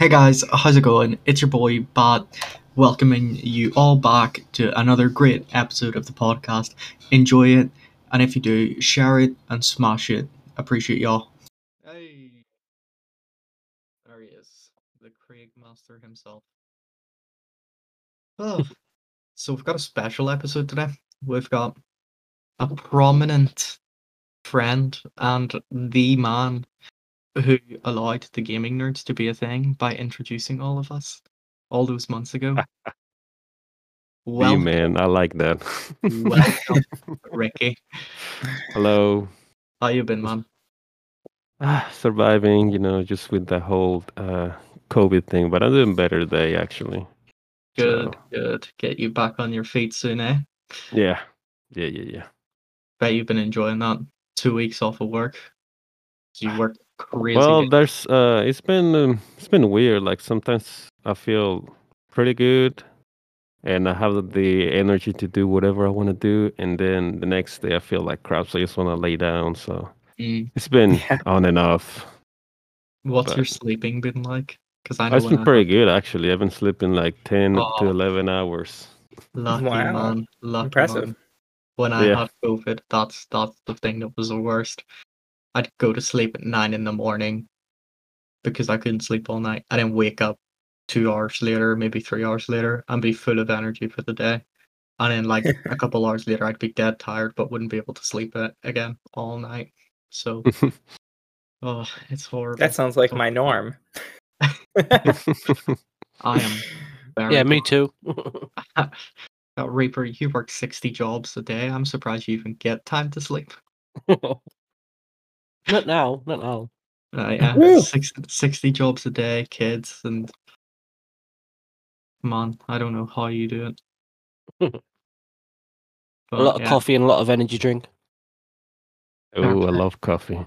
Hey guys, how's it going? It's your boy Bat, welcoming you all back to another great episode of the podcast. Enjoy it, and if you do, share it and smash it. Appreciate y'all. Hey, there he is, the Craig Master himself. Oh, so we've got a special episode today. We've got a prominent friend and the man who allowed the gaming nerds to be a thing by introducing all of us all those months ago. Hey Well, man, I like that. welcome, Ricky. Hello. How you been, man? Ah, surviving, you know, just with the whole uh COVID thing, but I'm doing better today actually. Good, So, good. Get you back on your feet soon, eh? yeah. Yeah, yeah, yeah. Bet you've been enjoying that two weeks off of work. You work crazy. Well, days. there's uh it's been um, it's been weird. Like sometimes I feel pretty good and I have the energy to do whatever I want to do and then the next day I feel like crap, so I just want to lay down. So Mm. it's been Yeah. on and off. What's your sleeping been like? Because I know It's when been I pretty good actually. I've been sleeping like 10 Oh. to 11 hours. Lucky Wow. man, lucky Impressive. man. When I Yeah. had COVID, that's that's the thing that was the worst. I'd go to sleep at nine in the morning because I couldn't sleep all night, and then wake up two hours later, maybe three hours later, and be full of energy for the day. And then like a couple hours later, I'd be dead tired, but wouldn't be able to sleep it again all night. So, oh, it's horrible. That sounds like my norm. I am. Very Yeah, me too. Reaper, you work 60 jobs a day. I'm surprised you even get time to sleep. Not now, not now. Uh, yeah, Woo. six, 60 jobs a day, kids, and man, I don't know how you do it. a lot of yeah, coffee and a lot of energy drink. oh, I love coffee.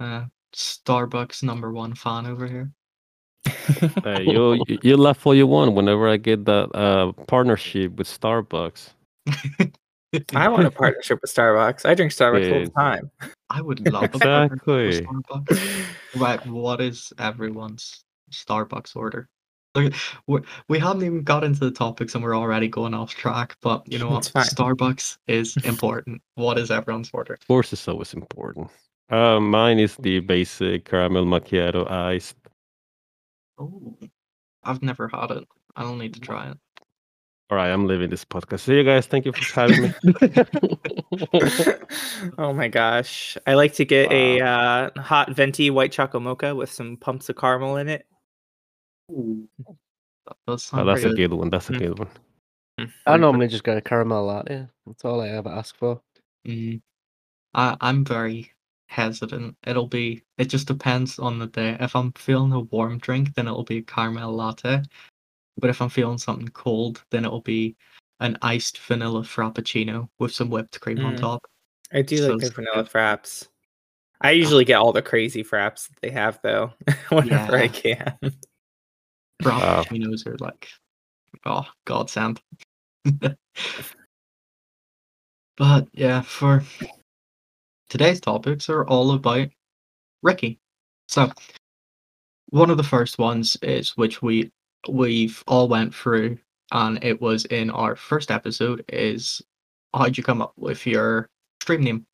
Uh, Starbucks number one fan over here. Hey, you you- you laugh all you want whenever I get that uh partnership with Starbucks. I want a partnership with Starbucks. I drink Starbucks all the time. I would love a partnership with Exactly. Starbucks. Right, what is everyone's Starbucks order? Look, we we haven't even got into the topics and we're already going off track. But you know what? Starbucks is important. what is everyone's order? Of course, it's always important. Uh, mine is the basic caramel macchiato iced. Oh, I've never had it. I don't need to try it. All right, I'm leaving this podcast. See you guys. Thank you for having me. oh my gosh. I like to get a uh, hot venti white chocolate mocha with some pumps of caramel in it. Ooh, that Oh, sound that's a pretty good. good one. That's a Mm. good one. I normally just go caramel latte. That's all I ever ask for. Mm. I I'm very hesitant. It'll be. It just depends on the day. If I'm feeling a warm drink, then it'll be a caramel latte. But if I'm feeling something cold, then it'll be an iced vanilla frappuccino with some whipped cream on Mm. top. I do So like the vanilla good. fraps. I usually get all the crazy fraps that they have though, whenever I Yeah. can. Frappuccinos are like, oh, godsend. but yeah, for today's topics are all about Ricky. So one of the first ones is which we we've all went through, and it was in our first episode. Is how'd you come up with your stream name?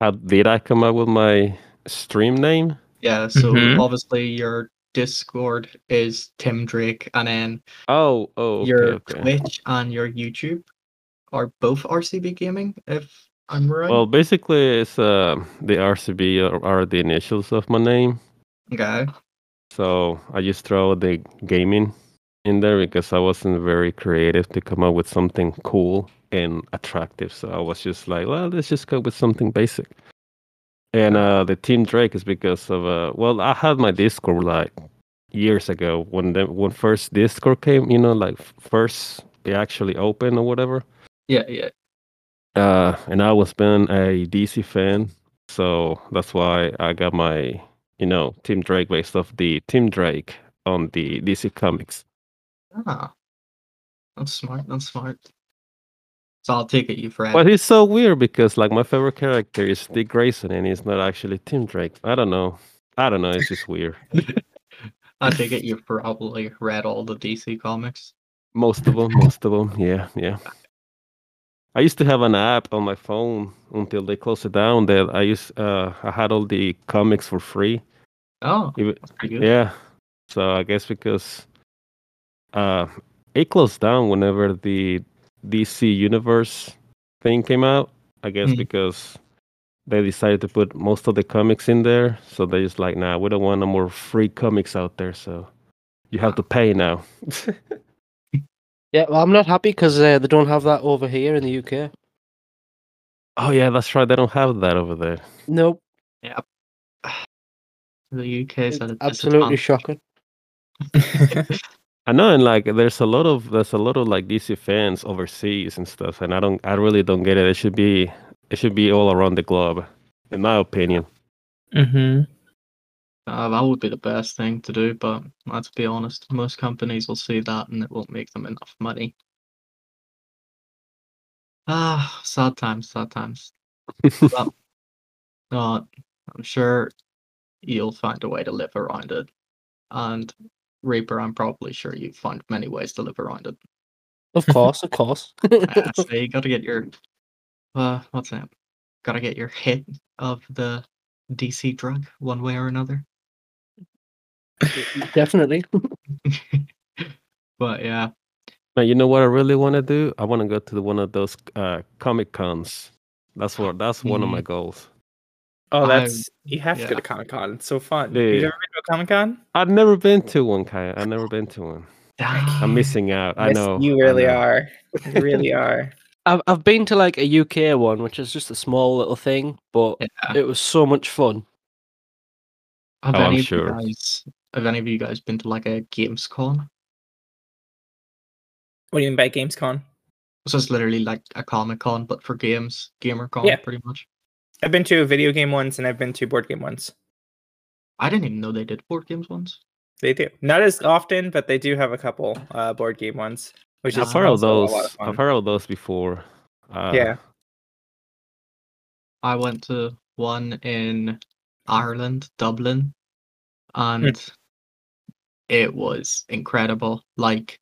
How did I come up with my stream name? Yeah, so Mhm. obviously your Discord is Tim Drake, and then Oh, oh, okay, your okay. Twitch and your YouTube are both RCB Gaming, if I'm right. Well, basically, it's uh the RCB are, are the initials of my name. okay. So I just throw the gaming in there because I wasn't very creative to come up with something cool and attractive. So I was just like, well, let's just go with something basic. And uh, the Tim Drake is because of uh, well, I had my Discord like years ago when the when first Discord came, you know, like first it actually opened or whatever. Yeah, yeah. Uh, and I was been a DC fan, so that's why I got my you know Tim Drake based off the Tim Drake on the DC Comics. Ah, that's smart. That's smart. So I'll take it you've read. But he's so weird because like my favorite character is Dick Grayson and he's not actually Tim Drake. I don't know. I don't know. It's just weird. I take it you've probably read all the DC comics. Most of them, most of them. Yeah, yeah. I used to have an app on my phone until they closed it down. That I used, uh, I had all the comics for free. Oh, Even- that's pretty good. Yeah. So I guess because uh, it closed down whenever the DC Universe thing came out. I guess Mhm. because they decided to put most of the comics in there. So they just like, nah, we don't want no more free comics out there. So you have to pay now. Yeah, well, I'm not happy because uh, they don't have that over here in the UK. oh yeah, that's right. They don't have that over there. Nope, Yeah. The UK is at a absolutely disadvantage. shocking. I know, and like, there's a lot of there's a lot of like DC fans overseas and stuff, and I don't, I really don't get it. It should be, it should be all around the globe, in my opinion. hmm Uh, that would be the best thing to do, but let's be honest, most companies will see that and it won't make them enough money. Ah, sad times, sad times. well, uh, I'm sure you'll find a way to live around it. And Reaper, I'm probably sure you find many ways to live around it. Of course, of course. Uh, so you gotta get your, uh, what's that? Gotta get your hit of the DC drug one way or another. Definitely. but yeah, Now, you know what I really want to do? I want to go to the, one of those uh, comic cons. That's what. That's one of my goals. Oh, I'm- that's you have to go yeah. to Comic Con. It's so fun. Yeah. You've ever been to a Comic Con? I've never been to one, Kaya. I've never been to one. I'm missing out. I know. You really know. are. You really are. I've I've been to like a UK one, which is just a small little thing, but Yeah. it was so much fun. Have Oh, I'm any of sure. you guys have any of you guys been to like a games con? What do you mean by GamesCon? It's just literally like a comic con but for games, gamer con Yeah. pretty much. I've been to video game ones and I've been to board game ones. I didn't even know they did board games ones. They do not as often, but they do have a couple uh, board game ones, which I've is heard of those. lot of I've heard of those before. Uh, Yeah. I went to one in Ireland, Dublin, and it was incredible. Like,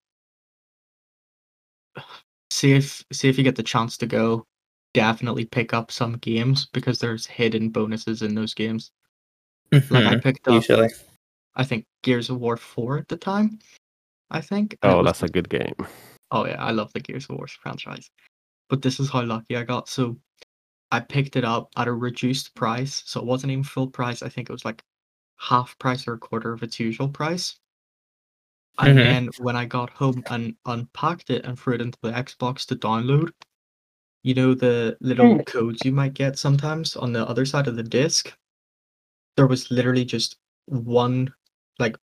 see if see if you get the chance to go, definitely pick up some games because there's hidden bonuses in those games. Like I Mhm, picked up, Usually. I think Gears of War four at the time. I think. Oh, that's a good game. Oh yeah, I love the Gears of War franchise. But this is how lucky I got. So I picked it up at a reduced price. So it wasn't even full price. I think it was like half price or a quarter of its usual price. And Mhm. then when I got home and unpacked it and threw it into the Xbox to download, you know the little codes you might get sometimes on the other side of the disc? There was literally just one like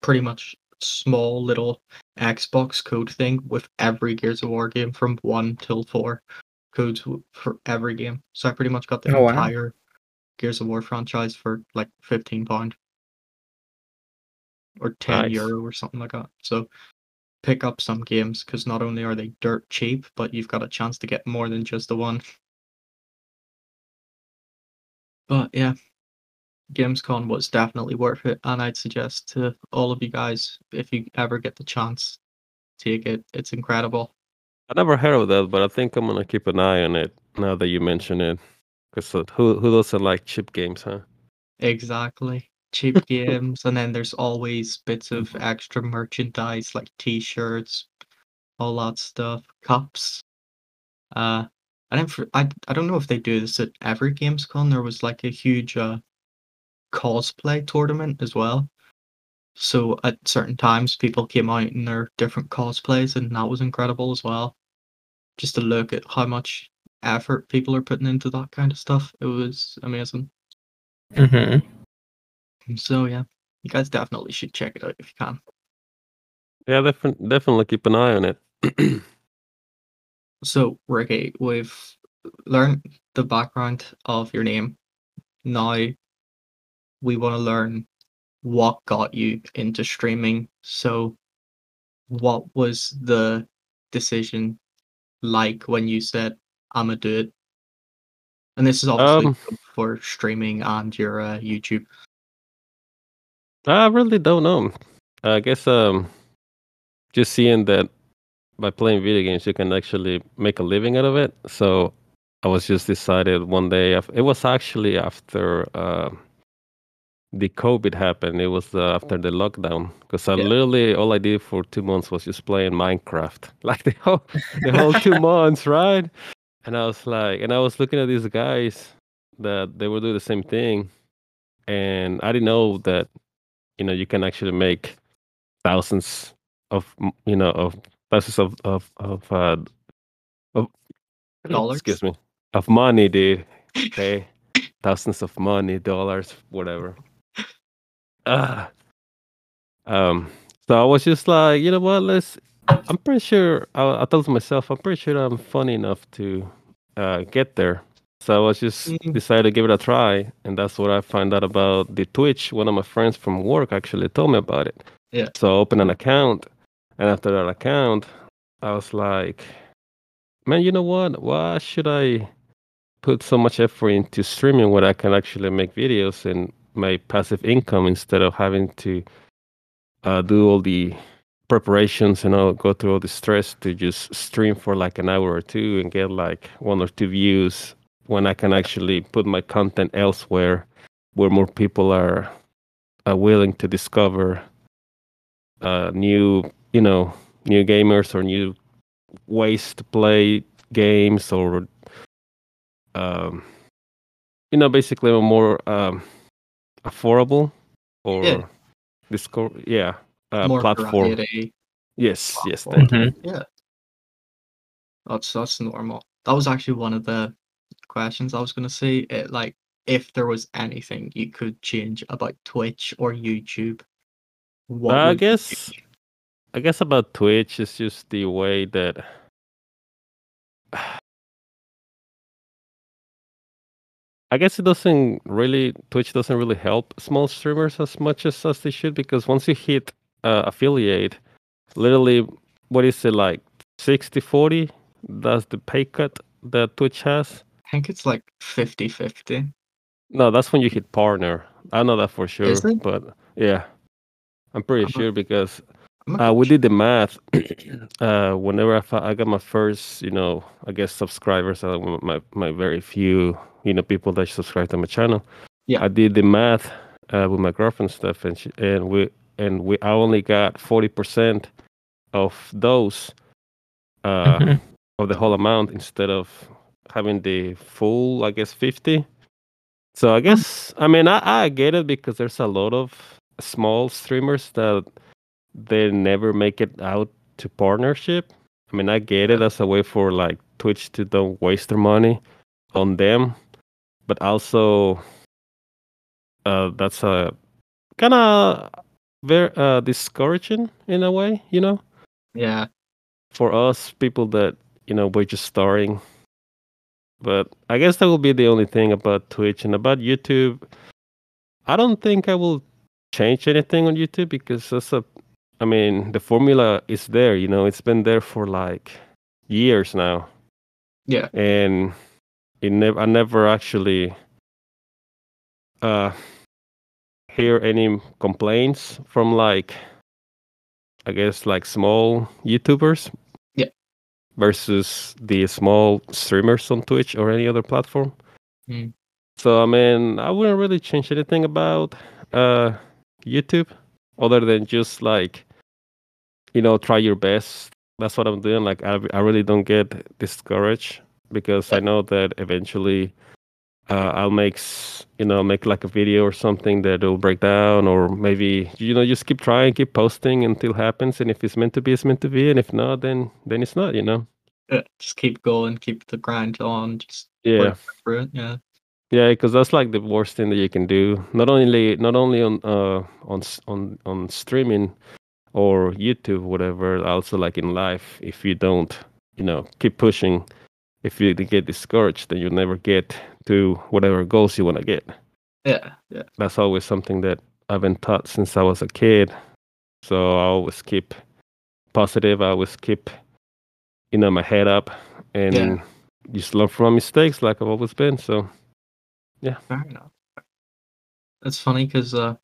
pretty much small little Xbox code thing with every Gears of War game from one till four codes for every game. So I pretty much got the Oh, wow. entire Gears of War franchise for like fifteen pound or ten Nice. euro or something like that. So pick up some games because not only are they dirt cheap, but you've got a chance to get more than just the one. But yeah, Gamescom was definitely worth it, and I'd suggest to all of you guys if you ever get the chance, take it. It's incredible. I never heard of that, but I think I'm gonna keep an eye on it now that you mention it. Because uh, who who doesn't like chip games, huh? Exactly. Cheap games, and then there's always bits of extra merchandise like T-shirts, all that stuff, cups. Uh, I don't, for, I, I don't know if they do this at every Gamescom. There was like a huge uh cosplay tournament as well. So at certain times, people came out in their different cosplays, and that was incredible as well. Just to look at how much effort people are putting into that kind of stuff, it was amazing. hmm So yeah, you guys definitely should check it out if you can. Yeah, definitely definitely keep an eye on it. So Ricky, we've learned the background of your name. Now we want to learn what got you into streaming. So what was the decision like when you said I'm gonna do it? And this is obviously Um, for streaming and your uh, YouTube. I really don't know. I guess um, just seeing that by playing video games you can actually make a living out of it. So I was just decided one day. It was actually after uh, the COVID happened. It was uh, after the lockdown because I Yeah. literally all I did for two months was just playing Minecraft, like the whole the whole two months, right? And I was like, and I was looking at these guys that they were doing the same thing, and I didn't know that you know you can actually make thousands of you know of thousands of of of uh, of Dollars? Excuse me, of money, dude. Okay, thousands of money, dollars, whatever. Ah. Um. So I was just like, you know what? Let's. I'm pretty sure. I, I told myself, I'm pretty sure I'm funny enough to uh, get there. So I was just Mhm. decided to give it a try, and that's what I found out about the Twitch. One of my friends from work actually told me about it. Yeah. So I opened an account, and after that account, I was like, man, you know what? Why should I put so much effort into streaming when I can actually make videos and make passive income instead of having to uh, do all the preparations and all go through all the stress to just stream for like an hour or two and get like one or two views when I can actually put my content elsewhere where more people are, are willing to discover uh, new, you know, new gamers or new ways to play games or um, you know, basically a more um, affordable or Yeah. Discord, yeah, uh, platform. variety. Yes, yes, platform. thank you. Mhm. That's that's normal. That was actually one of the questions I was gonna say. It, like, if there was anything you could change about Twitch or YouTube, what I would you guess- I guess about Twitch is just the way that I guess it doesn't really Twitch doesn't really help small streamers as much as, as they should because once you hit uh, affiliate, literally what is it like 60 40? That's the pay cut that Twitch has. I think it's like 50-50. No, that's when you hit partner. I know that for sure, Is it? but yeah. I'm pretty I'm not- sure because I'm Uh, we did the math. uh, whenever I, I got my first, you know, I guess subscribers, uh, my my very few, you know, people that subscribe to my channel. Yeah. I did the math uh, with my girlfriend stuff, and she, and we and we I only got forty percent of those uh, Mhm. of the whole amount instead of having the full, I guess, fifty. So I guess I mean I, I get it because there's a lot of small streamers that they never make it out to partnership. I mean, I get it as a way for like Twitch to don't waste their money on them, but also uh, that's a kind of very uh, discouraging in a way, you know, Yeah. for us people that you know we're just starting. But I guess that will be the only thing about Twitch and about YouTube. I don't think I will change anything on YouTube because that's a I mean, the formula is there, you know, it's been there for like years now. Yeah. And it never I never actually uh hear any complaints from like I guess like small YouTubers. Versus the small streamers on Twitch or any other platform. Mm. So I mean, I wouldn't really change anything about uh YouTube other than just like you know try your best that's what i'm doing like i, I really don't get discouraged because i know that eventually uh, i'll make you know make like a video or something that will break down or maybe you know just keep trying keep posting until it happens and if it's meant to be it's meant to be and if not then then it's not you know Yeah, Just keep going, keep the grind on, just yeah through it. Yeah. Yeah, because that's like the worst thing that you can do. Not only not only on uh on on on streaming or YouTube, whatever. Also, like in life, if you don't, you know, keep pushing, if you get discouraged, then you'll never get to whatever goals you want to get. Yeah. Yeah. That's always something that I've been taught since I was a kid. So I always keep positive. I always keep, you know, my head up and Yeah. just learn from my mistakes, like I've always been. So yeah. Fair enough. It's funny because uh,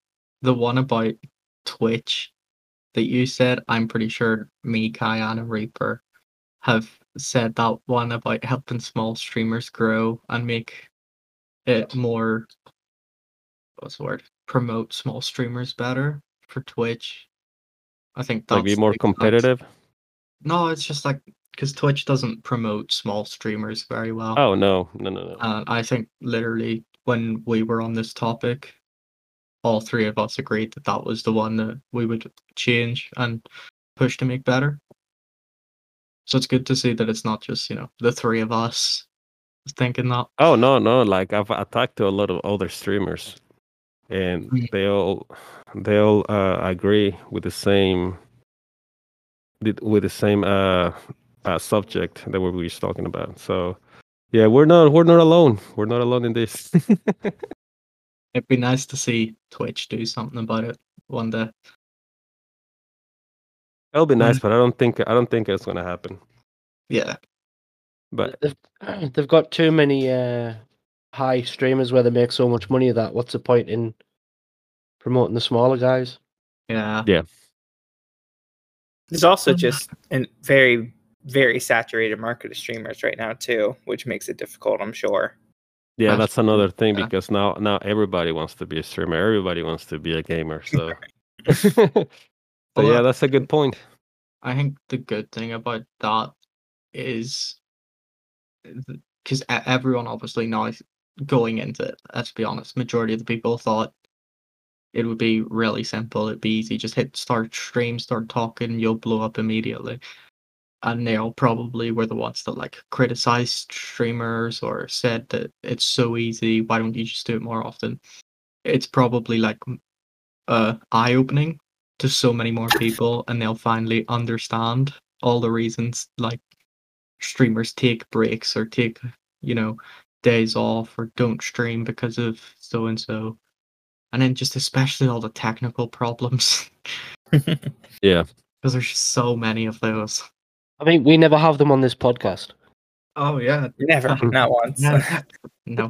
the one about Twitch that you said, I'm pretty sure me, Kyan, and Reaper have said that one about helping small streamers grow and make it more what's the word? Promote small streamers better for Twitch. I think that's like be more competitive. No, it's just like because Twitch doesn't promote small streamers very well. Oh no, no, no, no. And I think literally when we were on this topic, all three of us agreed that that was the one that we would change and push to make better. So it's good to see that it's not just, you know, the three of us thinking that. Oh no, no! Like I've I talked to a lot of other streamers, and Mm. they all they all uh, agree with the same with with the same uh, uh subject that we were just talking about. So yeah, we're not we're not alone. We're not alone in this. It'd be nice to see Twitch do something about it one day. That'll be nice, but I don't think I don't think it's gonna happen. Yeah. But They've, they've got too many uh, high streamers where they make so much money that what's the point in promoting the smaller guys? Yeah. Yeah. There's also Mm. just a very, very saturated market of streamers right now too, which makes it difficult. I'm sure. yeah, That's that's another thing yeah. because now now everybody wants to be a streamer. Everybody wants to be a gamer. So, so Well, yeah, that's a good point. I think the good thing about that is because everyone obviously now going into it. Let's be honest, majority of the people thought it would be really simple. It'd be easy. Just hit start stream, start talking, you'll blow up immediately. And they all probably were the ones that like criticized streamers or said that it's so easy. Why don't you just do it more often? It's probably like uh eye opening to so many more people, and they'll finally understand all the reasons like streamers take breaks or take you know days off or don't stream because of so and so and then just especially all the technical problems. Yeah. because there's just so many of those. I mean, we never have them on this podcast. oh yeah. Never, not once. no, no.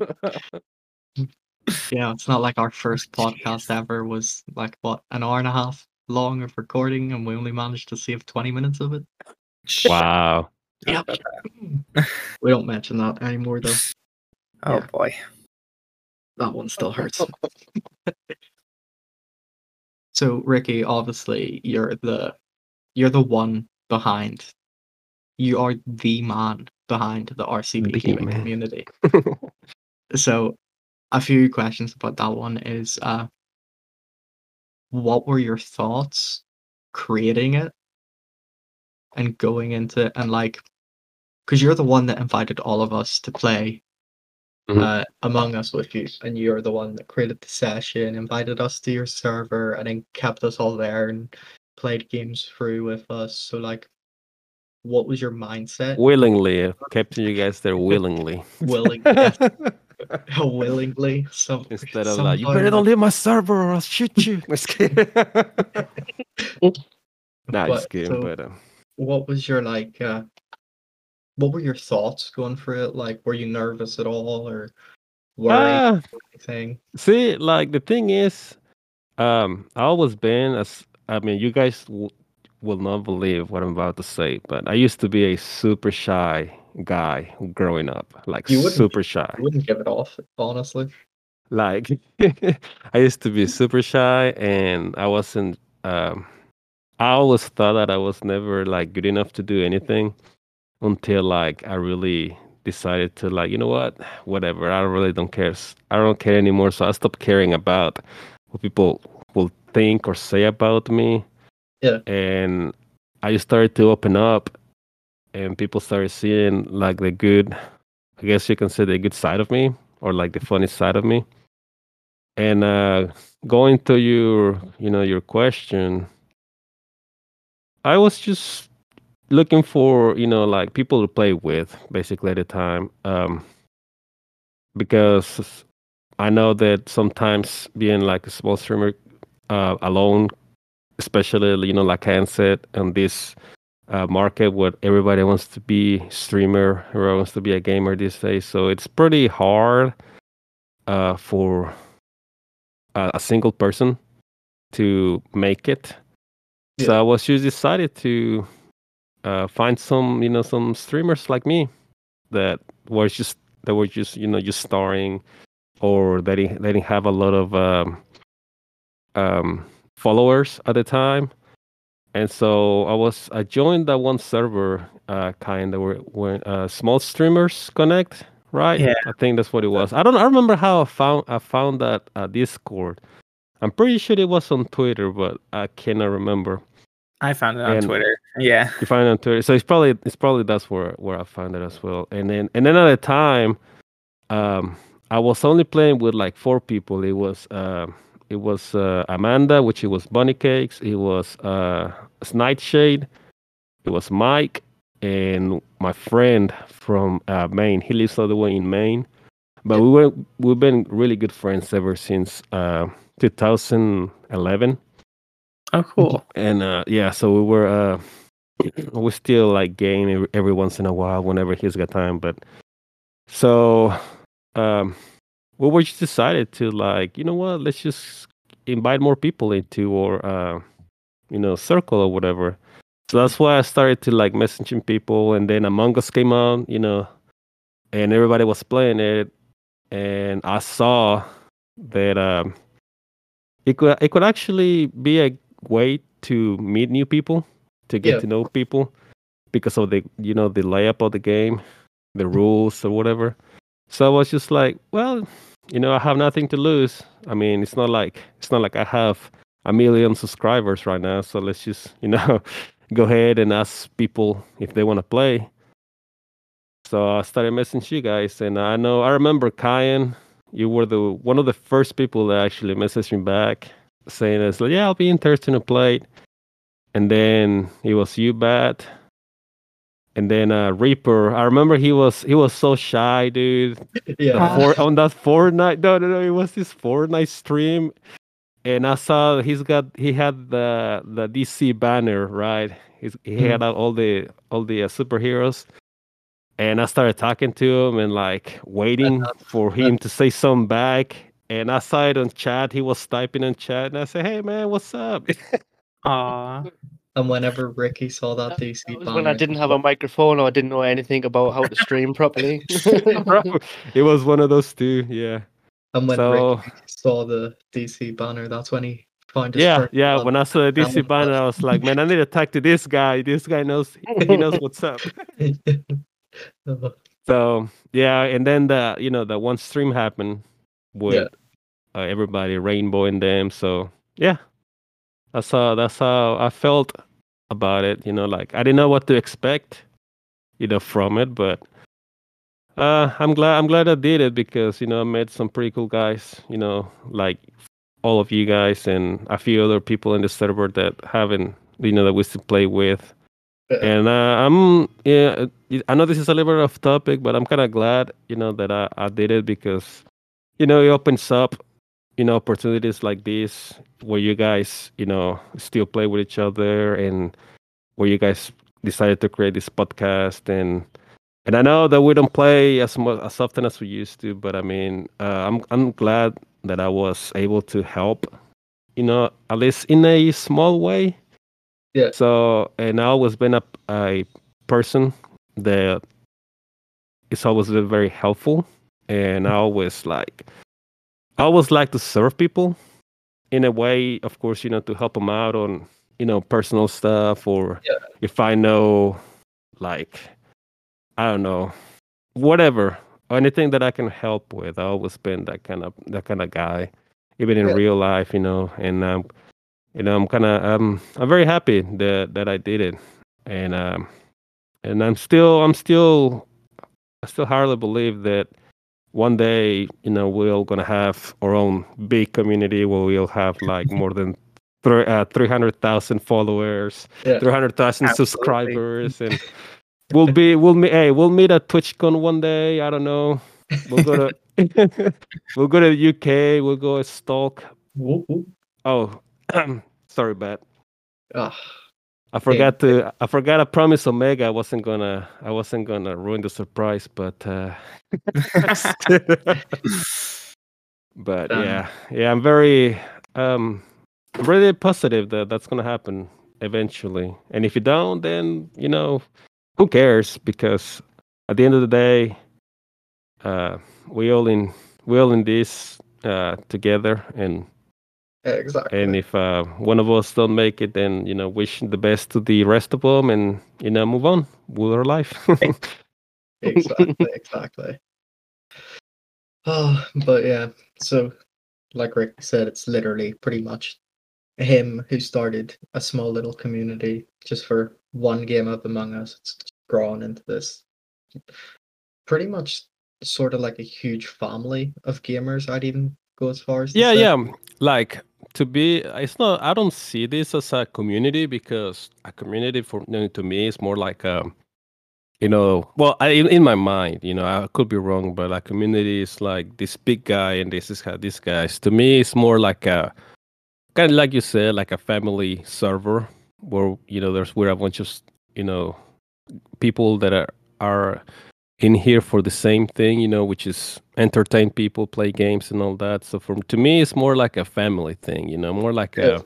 Yeah it's not like our first podcast ever was like what an hour and a half long of recording and we only managed to save 20 minutes of it Wow. Yep. we don't mention that anymore though Oh Yeah. boy. That one still hurts. so Ricky, obviously you're the you're the one behind. You are the man behind the RCB The gaming man. community. So a few questions about that one is uh what were your thoughts creating it and going into it and like because you're the one that invited all of us to play Mhm. uh, Among Us with you, and you're the one that created the session, invited us to your server, and then kept us all there and played games through with us. So like, what was your mindset? willingly, kept you guys there willingly. Willing, yes, willingly. So Instead of like, you better don't leave my server or I'll shoot you. Just kidding. nah, But, just kidding. so- But uh, what was your like uh what were your thoughts going through it like were you nervous at all or worried or anything see, like the thing is, um, I always been as I mean, you guys w- will not believe what I'm about to say, but I used to be a super shy guy growing up, like You super shy. i wouldn't give it off honestly. Like i used to be super shy and i wasn't um i always thought that i was never like good enough to do anything until like i really decided to like you know what? Whatever. I really don't care I don't care anymore. So i stopped caring about what people will think or say about me. Yeah. and i just started to open up and people started seeing like the good i guess you can say the good side of me or like the funny side of me. And uh going to your you know your question i was just looking for you know like people to play with basically at the time um because i know that sometimes being like a small streamer uh alone especially you know like i said on this uh, market where everybody wants to be streamer or wants to be a gamer these days so it's pretty hard uh, for uh, a single person to make it. So I was just decided to uh, find some, you know, some streamers like me that were just that were just, you know, just starring, or they didn't they didn't have a lot of um, um, followers at the time. And so I was I joined that one server, uh, kind of where when uh, small streamers connect, right? Yeah. I think that's what it was. I don't I remember how I found I found that uh, Discord. I'm pretty sure it was on Twitter, but I cannot remember. I found it on And- Twitter. Yeah. You find it on Twitter, so it's probably it's probably that's where where I found it as well. And then and then at the time, um, I was only playing with like four people. It was uh, it was uh, Amanda, which it was Bunny Cakes. It was uh, Nightshade. It was Mike and my friend from uh, Maine. He lives all the way in Maine, but we were we've been really good friends ever since uh, 2011 Oh, cool. and uh yeah so we were uh we still like game every, every once in a while whenever he's got time but so um we were just decided to like you know what let's just invite more people into our uh you know circle or whatever so that's why i started to like messaging people and then among us came out you know and everybody was playing it and i saw that um it could it could actually be a way to meet new people, to get Yeah. to know people because of the you know the layup of the game, the rules or whatever. So I was just like, well, you know, I have nothing to lose. I mean, it's not like it's not like I have a million subscribers right now, so let's just, you know, go ahead and ask people if they want to play. So I started messaging you guys and I know I remember Kyan, you were the one of the first people that actually messaged me back saying it's like, yeah, I'll be interested play. it." And then it was you, Bat. And then uh, Reaper. I remember he was he was so shy, dude. Yeah. for, on that Fortnite. No, no, no. It was this Fortnite stream, and I saw he's got he had the the DC banner, right? He's, he had all the all the uh, superheroes, and I started talking to him and like waiting for him to say something back. And I saw it on chat. He was typing in chat, and I said, "Hey, man, what's up?" Aw. And whenever Ricky saw that That, DC that was banner, when I didn't have a microphone or I didn't know anything about how to stream properly. It was one of those two. Yeah. and when so- Ricky saw the DC banner, that's when he found his Yeah, yeah. love. When I saw the DC with banner. I was like, man, I need to talk to this guy. This guy knows he knows what's up. So yeah, and then the you know the one stream happened with Yeah. uh, everybody rainbowing them. So yeah, that's how that's how I felt about it. You know, like I didn't know what to expect, you know, from it, but uh, I'm glad I'm glad I did it because you know I met some pretty cool guys. You know, like all of you guys and a few other people in the server that haven't you know that we still play with. And uh, I'm yeah, I know this is a little bit off topic, but I'm kind of glad you know that I, I did it because you know it opens up you know opportunities like this where you guys you know still play with each other and where you guys decided to create this podcast and and I know that we don't play as much as often as we used to, but I mean uh, I'm I'm glad that I was able to help you know at least in a small way. Yeah. So and I always been a a person that is always been very helpful and I always like I always like to serve people in a way, of course, you know, to help them out on, you know, personal stuff or Yeah. if I know like I don't know, whatever. Anything that I can help with. I always been that kind of that kind of guy. Even in Yeah. real life, you know, and um you know, I'm kinda um I'm very happy that that I did it. And um and I'm still I'm still I still hardly believe that one day, you know, we're gonna have our own big community where we'll have like more than three uh, three hundred thousand followers, Yeah. three hundred thousand subscribers, and we'll be we'll meet hey we'll meet at TwitchCon one day. I don't know. We'll go to we'll go to the UK. We'll go stalk. whoop, whoop. Oh, sorry, Bat. Ah, I forgot to. I forgot. I promised Omega I wasn't gonna. I wasn't gonna ruin the surprise, but. uh But Um, yeah, yeah, I'm very. Um, I'm really positive that that's gonna happen eventually. And if you don't, then you know, who cares? Because at the end of the day, uh, we all in we all in this uh, together, and Exactly. and if uh, one of us don't make it, then you know, wish the best to the rest of them, and you know, move on with our life. exactly, exactly. Oh, but yeah, so like Rick said, it's literally pretty much him who started a small little community just for one game of Among Us. It's grown into this pretty much sort of like a huge family of gamers. I'd even go as far as yeah, say. yeah. Like to be, it's not. I don't see this as a community because a community for to me is more like a, you know, well, I, in in my mind, you know, I could be wrong, but a community is like this big guy and this is how this guys. To me, it's more like a, kind of like you said, like a family server where you know there's we're a bunch of you know people that are are in here for the same thing, you know, which is entertain people, play games, and all that. So, from to me, it's more like a family thing, you know, more like a.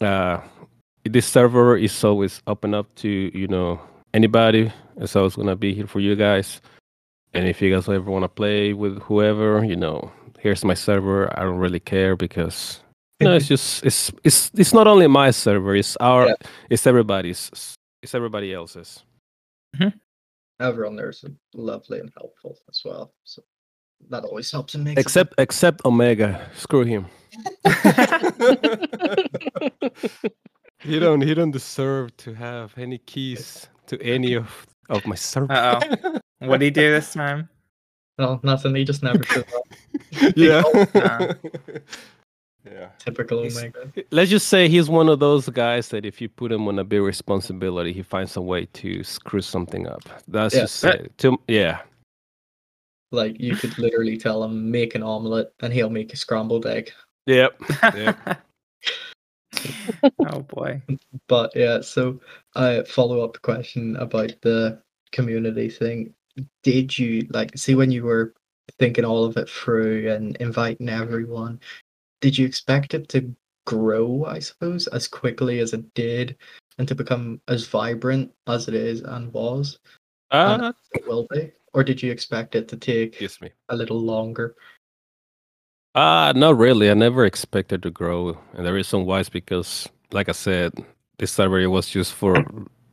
Uh, this server is always open up to you know anybody. So It's always gonna be here for you guys. And if you guys ever want to play with whoever, you know, here's my server. I don't really care because you know it's just it's it's it's not only my server. It's our Yeah. it's everybody's. It's everybody else's. Everyone there's lovely and helpful as well. So that always helps and makes it Except except Omega. Screw him. he don't he don't deserve to have any keys to any of of my server. What'd he do this time? No, nothing. He just never shows up. yeah. Uh. yeah. Typical He's- Omega. Let's just say he's one of those guys that if you put him on a big responsibility, he finds a way to screw something up. That's Yeah. just it. To, yeah. Like you could literally tell him make an omelet and he'll make a scrambled egg. Yep. Yep. oh boy. But yeah, so I follow up the question about the community thing. Did you like see when you were thinking all of it through and inviting everyone? Did you expect it to grow, I suppose, as quickly as it did and to become as vibrant as it is and was? and Uh, as it will be? Or did you expect it to take me. a little longer? Uh not really. I never expected to grow, and the reason why is because, like I said, this server was just for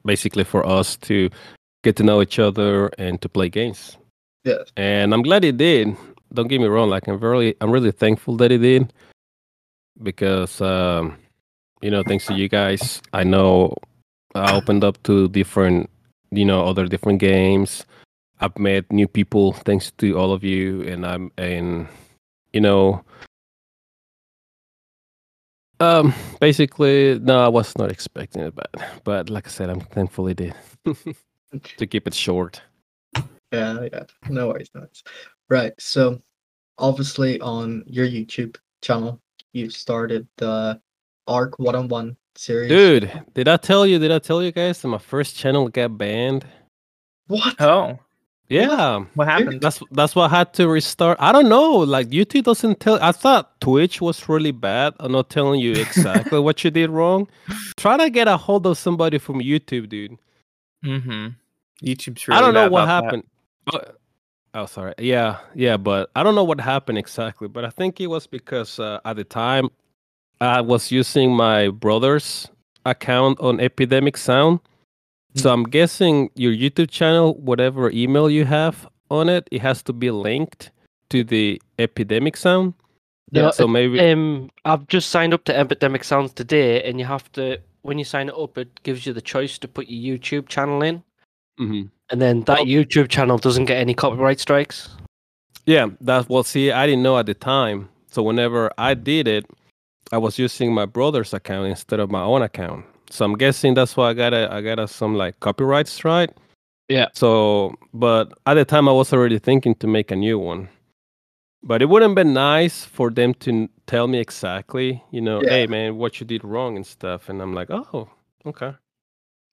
basically for us to get to know each other and to play games. Yeah. And I'm glad it did. Don't get me wrong. Like I'm very, I'm really thankful that it did, because um, you know, thanks to you guys, I know I opened up to different, you know, other different games. I've met new people thanks to all of you, and I'm and you know um basically no i was not expecting it but but like i said i'm thankful it did to keep it short Yeah, yeah. No worries, no worries. Right. So obviously on your YouTube channel, you started the Arc One on One series. dude did i tell you did i tell you guys that my first channel got banned What? Oh, yeah what happened? that's that's why i had to restart i don't know like youtube doesn't tell i thought twitch was really bad i'm not telling you exactly what you did wrong try to get a hold of somebody from youtube dude Mm-hmm. YouTube's really I don't know bad what happened. that. Oh, sorry. Yeah, yeah, but I don't know what happened exactly. But I think it was because uh, at the time I was using my brother's account on Epidemic Sound. So I'm guessing your YouTube channel, whatever email you have on it, it has to be linked to the Epidemic Sound. No, So maybe Um, I've just signed up to Epidemic Sounds today, and you have to when you sign it up, it gives you the choice to put your YouTube channel in, Mhm. And then that Well- YouTube channel doesn't get any copyright strikes. Yeah, that's well. See, I didn't know at the time. So whenever I did it, I was using my brother's account instead of my own account. So I'm guessing that's why I got a I got a, some like copyright strike. Yeah. So, but at the time, I was already thinking to make a new one. But it wouldn't been nice for them to tell me exactly, you know, Yeah. hey man, what you did wrong and stuff. And I'm like, oh, okay.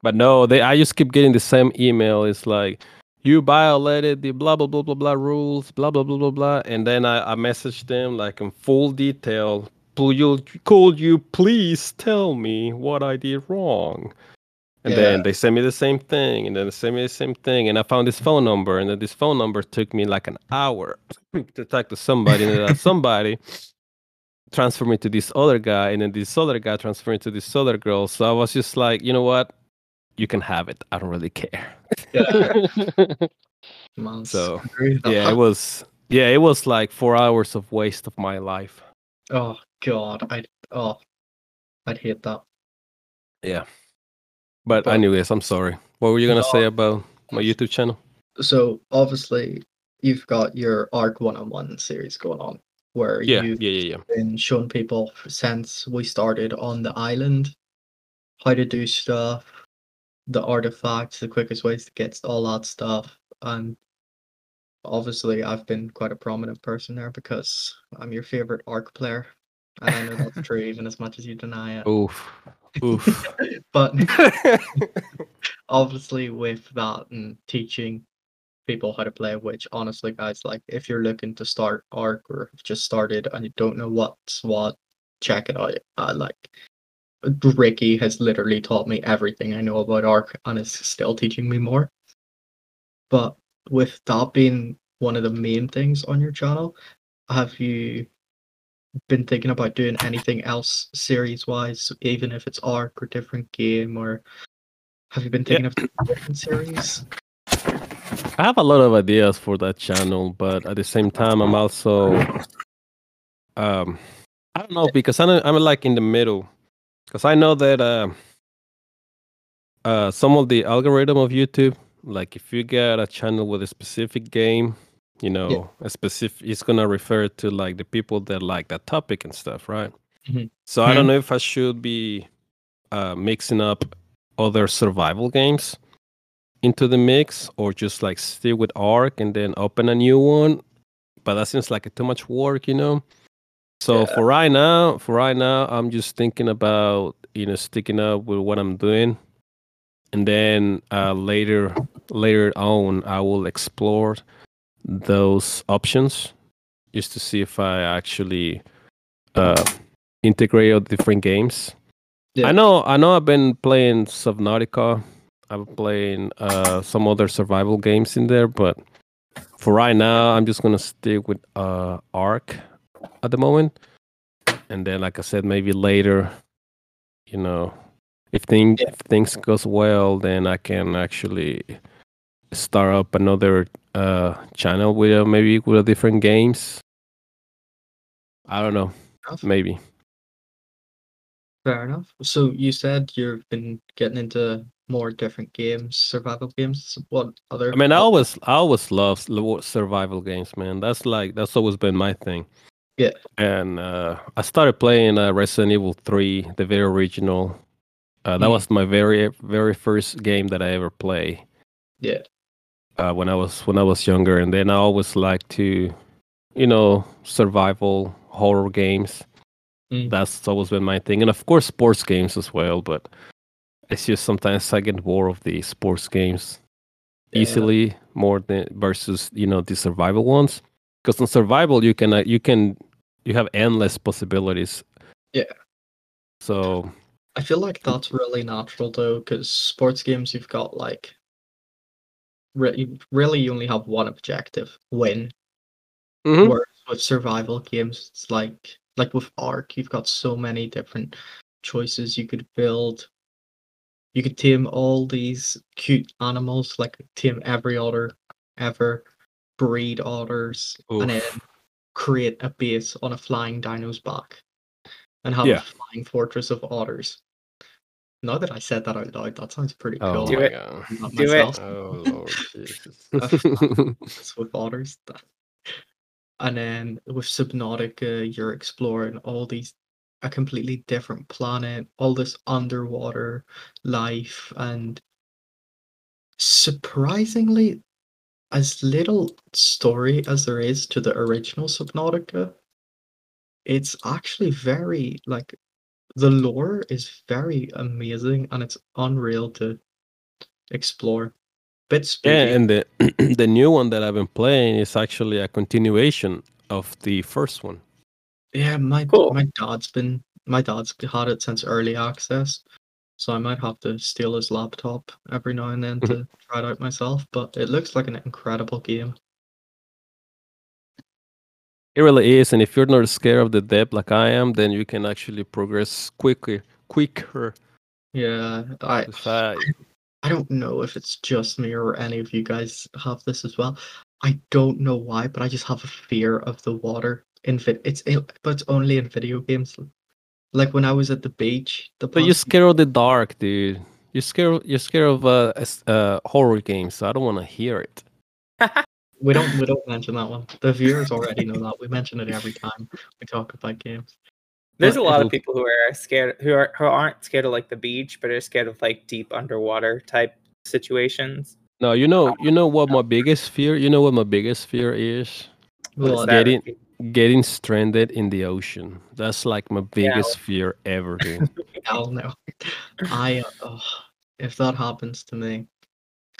But no, they I just keep getting the same email. It's like you violated the blah blah blah blah blah rules, blah blah blah blah blah. And then I, I messaged them like in full detail. You, could you please tell me what I did wrong? And then they sent me the same thing, and then they sent me the same thing, and I found this phone number, and then this phone number took me like an hour to talk to somebody, and then somebody transferred me to this other guy, and then this other guy transferred me to this other girl. So I was just like, you know what? You can have it. I don't really care. Man, So, yeah, it was yeah, it was like four hours of waste of my life. Oh god, I oh, I'd hate that. Yeah. But, But- anyways, I'm sorry. What were you gonna No. say about my YouTube channel? So obviously, you've got your Ark One-on-One series going on, where Yeah, you've yeah, yeah, yeah. been showing people since we started on the island how to do stuff, the artifacts, the quickest ways to get all that stuff, and obviously I've been quite a prominent person there because I'm your favorite Ark player, and I know that's true even as much as you deny it. Oof. Oof. But obviously with that and teaching people how to play which honestly guys like if you're looking to start Ark or just started and you don't know what's what check it out I like ricky has literally taught me everything i know about Ark and is still teaching me more. But with that being one of the main things on your channel have you been thinking about doing anything else series wise even if it's Ark or different game or have you been thinking of different series? I have a lot of ideas for that channel, but at the same time, I'm also, um, I don't know because I'm I'm like in the middle, because I know that uh, uh, some of the algorithm of YouTube, like if you get a channel with a specific game, you know, a specific, it's gonna refer to like the people that like that topic and stuff, right? Mhm. So I don't know if I should be uh, mixing up other survival games into the mix or just like stay with Ark and then open a new one but that seems like too much work you know so Yeah. for right now for right now i'm just thinking about you know sticking up with what i'm doing and then uh, later later on i will explore those options just to see if i actually uh, integrate all different games Yeah. i know i know i've been playing subnautica I'm playing uh, some other survival games in there, but for right now, I'm just gonna stick with uh, Ark at the moment, and then, like I said, maybe later, you know, if thing Yeah. if things goes well, then I can actually start up another uh, channel with uh, maybe with a different games. I don't know, Enough. maybe. Fair enough. So you said you've been getting into more different games, survival games. What other? I mean, I always, I always love survival games, man. That's like that's always been my thing. Yeah. And uh, I started playing uh, Resident Evil Three, the very original. Uh, that Mm. was my very, very first game that I ever play. Yeah. Uh, when I was when I was younger, and then I always liked to, you know, survival horror games. Mm. That's always been my thing, and of course, sports games as well. But it's just sometimes I get bored of the sports games Yeah. easily more than versus you know the survival ones because in survival you can uh, you can you have endless possibilities Yeah. so I feel like that's really natural though, because sports games you've got like really, really you only have one objective: win. mhm. Whereas with survival games, it's like like with Ark, you've got so many different choices you could build. You could tame all these cute animals, like tame every otter ever, breed otters, and then create a base on a flying dino's back, and have Yeah. a flying fortress of otters. Now that I said that out loud, that sounds pretty oh cool. Do it. god Not Do it. oh lord jesus it's with otters. And then with Subnautica, you're exploring all these a completely different planet, all this underwater life, and surprisingly, as little story as there is to the original Subnautica, it's actually very like the lore is very amazing and it's unreal to explore. Bit spooky. yeah and the the new one that i've been playing is actually a continuation of the first one Yeah, my Cool. my dad's been my dad's had it since early access, so I might have to steal his laptop every now and then mm-hmm. to try it out myself. But it looks like an incredible game. It really is, and if you're not scared of the depth like I am, then you can actually progress quicker, quicker. Yeah, I I- I don't know if it's just me or any of you guys have this as well. I don't know why, but I just have a fear of the water in vid. It's it, but it's only in video games. Like when I was at the beach, the But you're scared of the dark, dude. You're scared. You're scared of uh, s- uh horror games. So I don't want to hear it. we don't we don't mention that one. The viewers already know that. We mention it every time we talk about games. There's a lot it'll- of people who are scared, who are who aren't scared of like the beach, but are scared of like deep underwater type situations. No, you know, you know what my biggest fear. You know what my biggest fear is? What is Well, that? getting- Getting stranded in the ocean. That's like my biggest fear ever, dude. hell no. I uh, if that happens to me,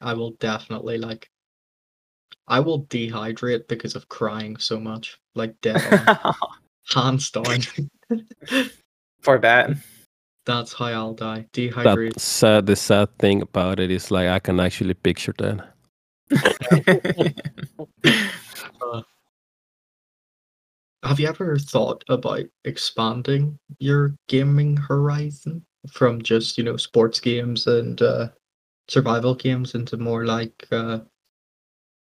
I will definitely like. I will dehydrate because of crying so much, like dead on, hands down. For that. That's how I'll die. Dehydrate. that sad. The sad thing about it is like I can actually picture that. Have you ever thought about expanding your gaming horizon from just, you know, sports games and uh, survival games into more like uh,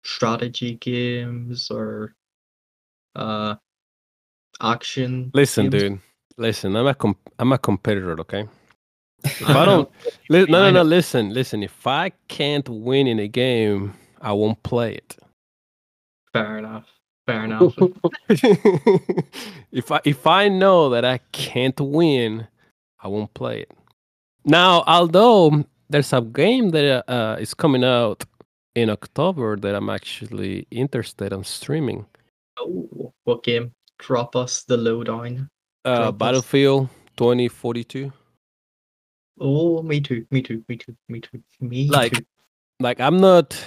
strategy games or uh, action? Listen, games? dude. Listen, I'm a com- I'm a competitor. Okay. If I don't, li- no, no, no. Listen, listen. If I can't win in a game, I won't play it. Fair enough. Fair enough. if I if I know that I can't win, I won't play it. Now, although there's a game that uh, is coming out in October that I'm actually interested in streaming. oh, what game? Drop us the lowdown. Uh, us. Battlefield 2042. Oh, me too. Me too. Me too. Me too. Me Like- too. Like I'm not.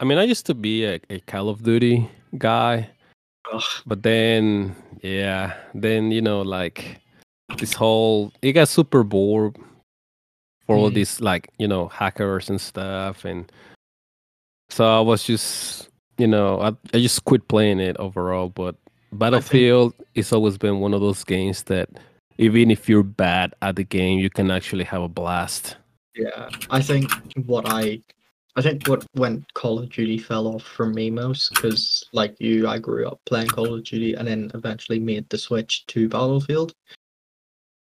I mean, I used to be a, a Call of Duty guy. Ugh. But then, yeah, then you know, like this whole it got super bored for all Mhm. these like you know hackers and stuff, and so I was just you know I I just quit playing it overall. But Battlefield it's always been one of those games that even if you're bad at the game, you can actually have a blast. Yeah, I think what I, I think what when Call of Duty fell off for me most because like you, I grew up playing Call of Duty and then eventually made the switch to Battlefield.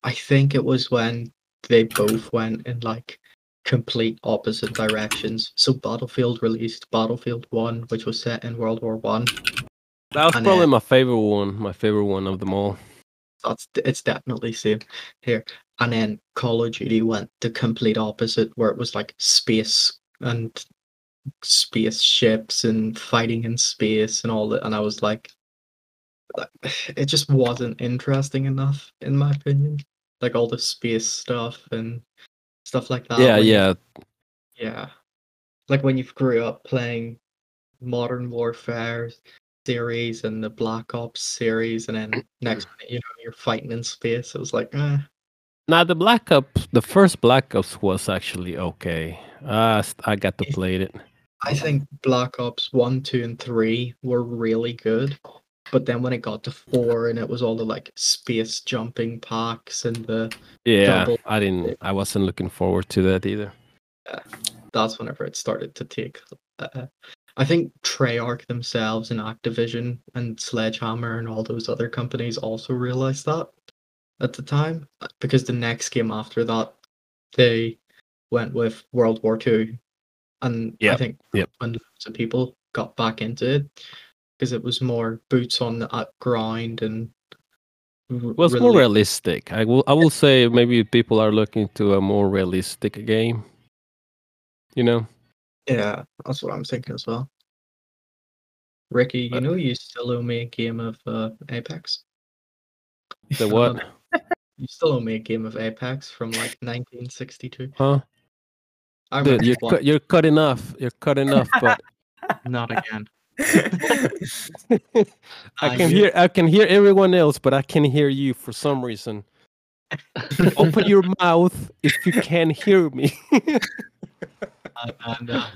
I think it was when they both went in like complete opposite directions. So Battlefield released Battlefield One, which was set in World War One. That was And, probably my favorite one, my favorite one of them all. That's it's definitely same here. And then Call of Duty went the complete opposite, where it was like space and spaceships and fighting in space and all that. And I was like, it just wasn't interesting enough, in my opinion. Like all the space stuff and stuff like that. yeah, when you- yeah. yeah. Like when you grew up playing Modern Warfare series and the Black Ops series, and then next minute, you know, you're fighting in space. It was like, eh. Now the Black Ops, the first Black Ops was actually okay. Uh, I got to play it. I think Black Ops 1, 2, and 3 were really good. But then when it got to 4 and it was all the like space jumping packs and the Yeah, double- I didn't. I wasn't looking forward to that either. that's whenever it started to take. Uh, I think Treyarch themselves and Activision and Sledgehammer and all those other companies also realized that at the time because the next game after that they went with World War Two, and I think yep. when loads of people got back into it because it was more boots on the ground and r- It was more realistic. I will. I will say maybe people are looking to a more realistic game. You know. Yeah, that's what I'm thinking as well. Ricky, you know you still owe me a game of uh, Apex. The what? You still owe me a game of Apex from like 1962. Huh? I Dude, you're one- cut, you're cutting off. You're cutting off. But not again. I can hear I can hear everyone else, but I can hear you for some reason. Open your mouth if you can hear me. And, and, uh,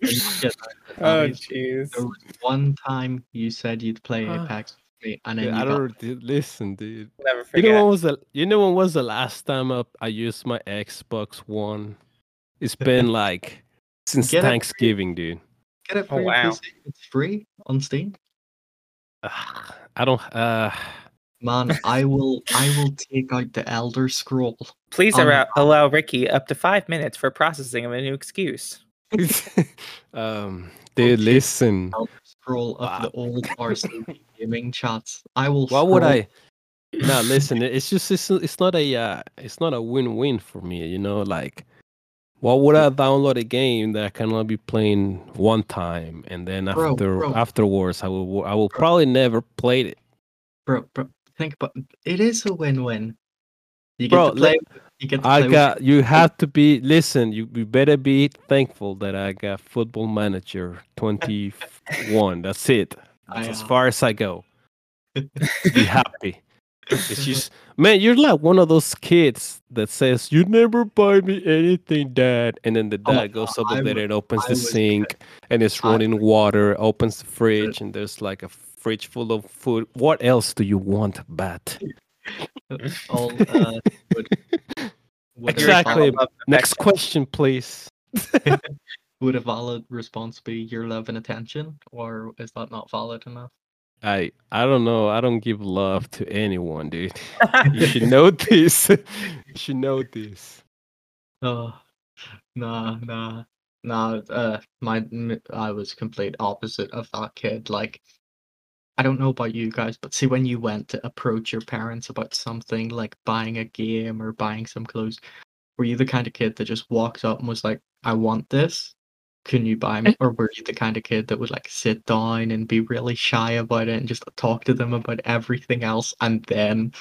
you get that, oh jeez. There was one time you said you'd play. Apex with me, and then Dude, you I got don't dude, listen, dude. Never You know when was the you know when was the last time I, I used my Xbox One? It's been like since Get. Thanksgiving, dude. get it Oh, for your wow. PC. It's free on Steam. Ugh, I don't uh Man, I will I will take out the Elder Scroll. Please Um, allow, allow Ricky up to five minutes for processing of a new excuse. um dude listen. Elder Scroll of the old RCB gaming chats. I will. Why would I no listen it's just it's, it's not a uh, it's not a win-win for me you know like why would i download a game that i can only be playing one time and then Bro, after bro. afterwards i will i will Bro. probably never play it bro, bro? Think about it. Is a win-win. You get Bro, to play. let- you get to i play with- got you have to be listen you, you better be thankful that i got football manager 21 that's it that's I, as far as i go be happy It's just, man, you're like one of those kids that says, "You never buy me anything, Dad," and then the Oh dad goes God, up there and opens I the sink, and it's running water. Opens the fridge, and there's like a fridge full of food. What else do you want, Bat? all uh, would, would, Exactly. Next question, please. would a valid response be your love and attention, or is that not valid enough? I I don't know. I don't give love to anyone, dude. You should know this. you should know this. Oh, nah, nah, nah. Uh, my I was complete opposite of that kid. Like, I don't know about you guys, but see, when you went to approach your parents about something like buying a game or buying some clothes, were you the kind of kid that just walked up and was like, "I want this"? Can you buy me? Or were you the kind of kid that would like sit down and be really shy about it and just talk to them about everything else and then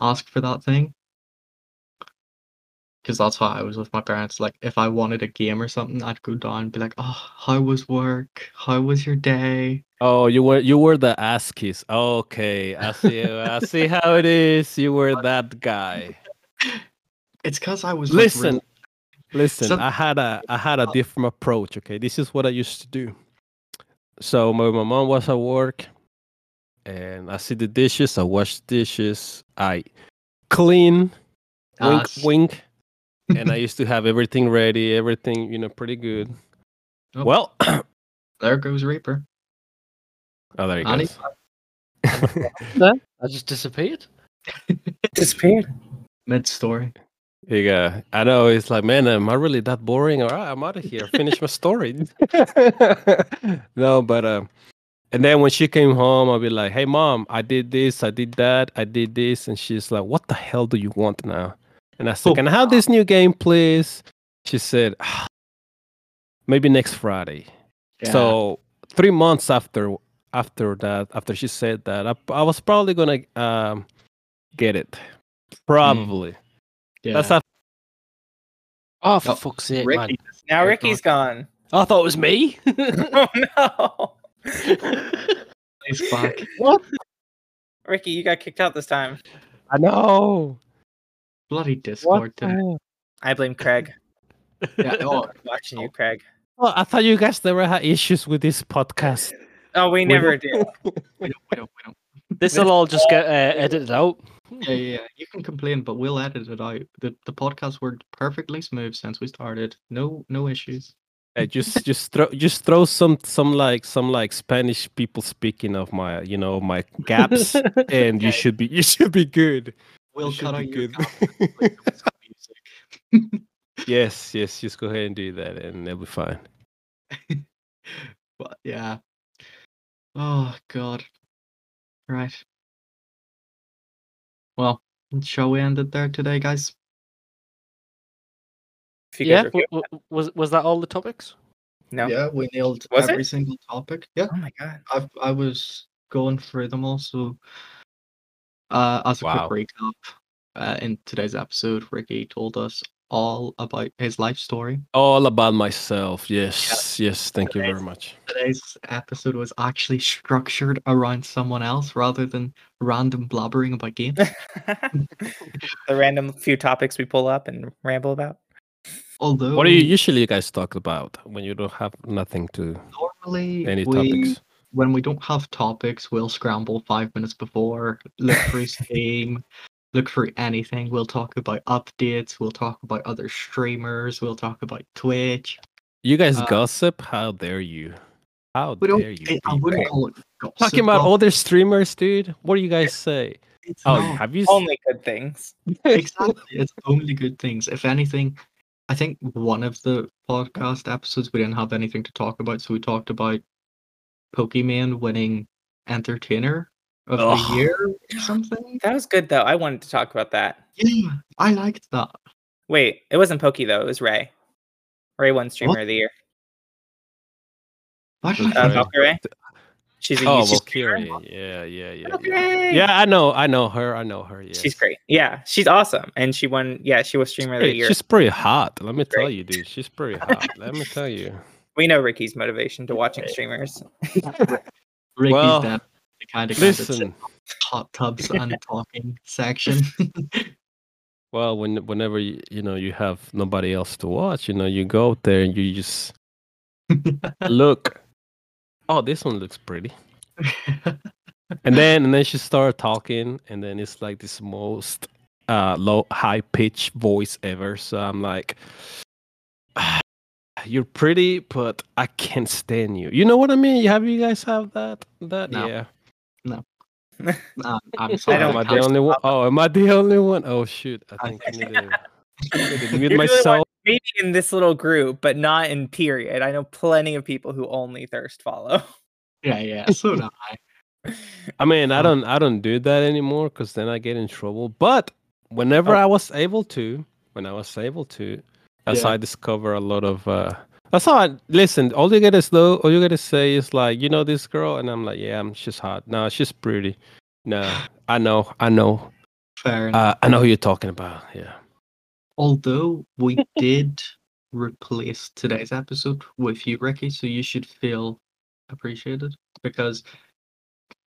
ask for that thing? because that's how I was with my parents. Like, if I wanted a game or something, I'd go down and be like, "Oh, how was work? How was your day?" Oh, you were you were the ass kiss. Okay, I see. I see how it is. You were that guy. It's because I was like, Listen, really- listen. Some- I had a I had a oh. different approach. Okay, this is what I used to do. So my my mom was at work, and I see the dishes. I wash the dishes. I clean. Ah, wink, wink. And I used to have everything ready, everything you know, pretty good. Oh. Well, there goes Reaper. oh, there he And goes. I just disappeared. Disappeared. Mid story. Yeah, I know. It's like, man, am I really that boring? All right, I'm out of here. Finish my story. no, but um, and then when she came home, I'll be like, hey, mom, I did this, I did that, I did this, and she's like, what the hell do you want now? And I said, Oh. can I have this new game, please? She said, "Ah, maybe next Friday. Yeah. So three months after after that, after she said that, I, I was probably gonna um get it. Probably. Yeah. That's after Oh, for Oh, fuck's sake, Ricky. Now Ricky's gone. man! I thought it was me. Oh no. He's back. what? Ricky, you got kicked out this time. I know. Bloody Discord today. the- I blame Craig. Yeah. Oh, Watching you, Craig. Oh, I thought you guys never had issues with this podcast. Oh, we never did. we don't. We don't. We don't. This will all just get uh, edited out. Yeah, yeah, yeah. You can complain, but we'll edit it out. The the podcast worked perfectly smooth since we started. No, no issues. Hey, just just throw just throw some some like some like Spanish people speaking of my you know my gaps, and you should be you should be good. We'll should cut out your good. comments and play some music. yes, yes, just go ahead and do that, and it'll be fine. But yeah. Oh god. Right. Well, shall we end it there today, guys? Yeah, guys w- w- was was that all the topics? No. Yeah, we nailed Was every it? single topic. Yeah, Oh my god. I've I was going through them all. So, uh, as a Wow. quick recap, uh, in today's episode, Ricky told us all about his life story. All about myself. Yes, yes. Thank you very much. Today's episode was actually structured around someone else rather than random blabbering about games. the random few topics we pull up and ramble about. Although What do you usually guys talk about when you don't have nothing to normally any we, topics? when we don't have topics, we'll scramble five minutes before, look through Steam, look for anything. We'll talk about updates. We'll talk about other streamers. We'll talk about Twitch. You guys uh, gossip? How dare you? How We don't. dare you? I- I wouldn't call it gossip, Talking about but other streamers, dude. What do you guys say? It's Oh, not. have you? s- Only good things. exactly. It's only good things. If anything, I think one of the podcast episodes we didn't have anything to talk about, so we talked about Pokimane winning Entertainer of Ugh. the Year or something. That was good though. I wanted to talk about that. Yeah, I liked that. Wait, it wasn't Pokey though. It was Rae. Rae won Streamer of the Year. Why did Who's I Uh, Rae? She's a Oh, she's, Valkyrae. Yeah, yeah, yeah, yeah. Valkyrae! Yeah, I know, I know her. I know her. Yeah, she's great. Yeah, she's awesome, and she won. Yeah, she was Streamer of the Year. She's pretty hot. Let me tell Great. you, dude. She's pretty hot. Let me tell you. We know Ricky's motivation to watching streamers. Ricky's Well, that the kind of guy that sits in Listen, hot tubs and talking section. well, when whenever you, you know you have nobody else to watch, you know, you go out there and you just look. Oh, this one looks pretty. And then and then she started talking, and then it's like this most uh low high pitch voice ever. So I'm like, you're pretty, but I can't stand you. You know what I mean? Have you guys have that? That No. yeah. Um, I'm sorry. am I the only one? Oh, am I the only one? Oh shoot! I I think I need to, I need to mute myself. Maybe in this little group, but not in period. I know plenty of people who only thirst follow. Yeah, yeah. So do I. I mean, I Oh. don't, I don't do that anymore because then I get in trouble. But whenever Oh. I was able to, when I was able to, as Yeah. I discover a lot of. uh I listen. All you gotta slow, all you gotta say is like, you know, this girl, and I'm like, yeah, I'm, she's hot. No, she's pretty. No, I know, I know, Fair enough. uh, I know who you're talking about. Yeah. Although we did replace today's episode with you, Ricky, so you should feel appreciated because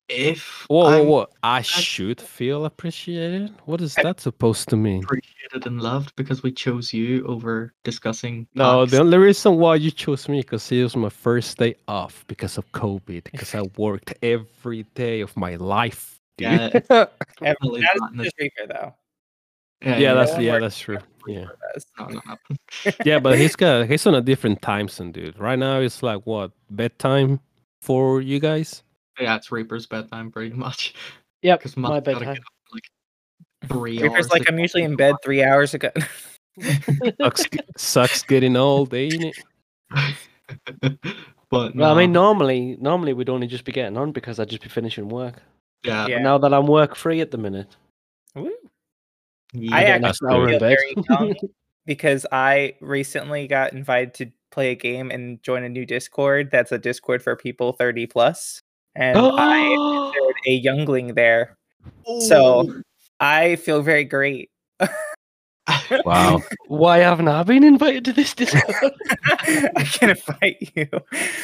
if Whoa, whoa, I'm whoa! I should feel appreciated. What is I- that supposed to mean? appreciated and loved because we chose you over discussing No, PAX. the only reason why you chose me because it was my first day off because of COVID. Because I worked every day of my life. dude. Yeah, it's definitely That not in just Reaper though. yeah, yeah, that's yeah. yeah, that's true. Yeah, yeah, but he's got he's on a different time zone, dude. Right now it's like what bedtime for you guys? Yeah, it's Reaper's bedtime pretty much. Yep, Because my Matt's bedtime. get up like three Reaper's hours like I'm usually in bed three hours ago. Sucks, sucks getting old, ain't it? but Well, I mean, normally, normally we'd only just be getting on because I'd just be finishing work. yeah, Yeah. Now that I'm work free at the minute, Woo. yeah, I actually an That's extra hour good. in feel very young because I recently got invited to play a game and join a new Discord. That's a Discord for people 30 plus, and I considered a youngling there. So I feel very great. Wow. Why haven't I been invited to this Discord? I can't invite you,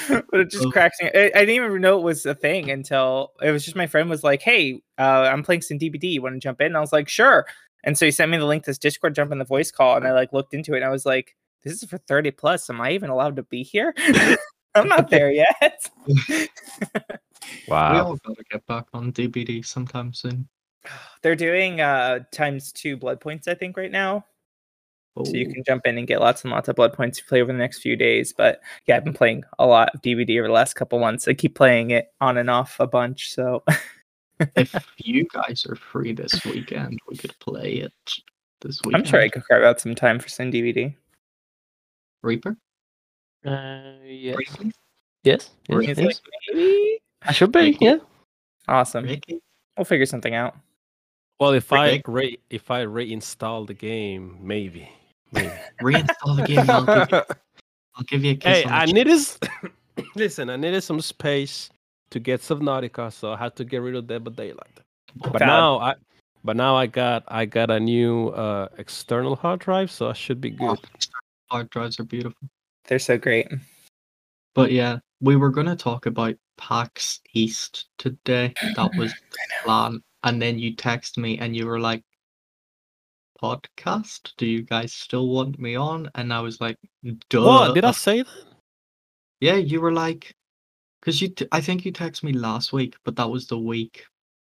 but it just Oh. cracks me. I, I didn't even know it was a thing until it was just my friend was like, "Hey, uh, I'm playing some DBD. You want to jump in?" And I was like, "Sure." And so he sent me the link to this Discord, jump in the voice call, and I like looked into it, and I was like, "This is for 30 plus. Am I even allowed to be here?" I'm not there yet. We Wow. all gotta get back on DBD sometime soon. They're doing uh times two blood points, I think, right now. So you Oh, can jump in and get lots and lots of blood points to play over the next few days. But yeah, I've been playing a lot of DBD over the last couple months. I keep playing it on and off a bunch. So if you guys are free this weekend, we could play it this weekend. I'm sure I could carve out some time for some DBD. Reaper. uh, yes. Briefly? Yes. Or yes, He's yes. like, maybe. I should be. Ricky? Yeah. Awesome. Ricky? We'll figure something out. Well, if I re if I reinstall the game, maybe. maybe. Reinstall the game. I'll give you, I'll give you a kiss hey, on I cheek. needed s- listen. I needed some space to get Subnautica, so I had to get rid of Dead by Daylight. But Valid. now I, But now I got I got a new uh, external hard drive, so I should be good. Hard drives are beautiful. They're so great. But yeah, we were gonna talk about PAX East today. That was the plan. And then you text me and you were like, podcast? Do you guys still want me on? And I was like, duh. What did I say that? Yeah, you were like, because you, t- I think you texted me last week, but that was the week.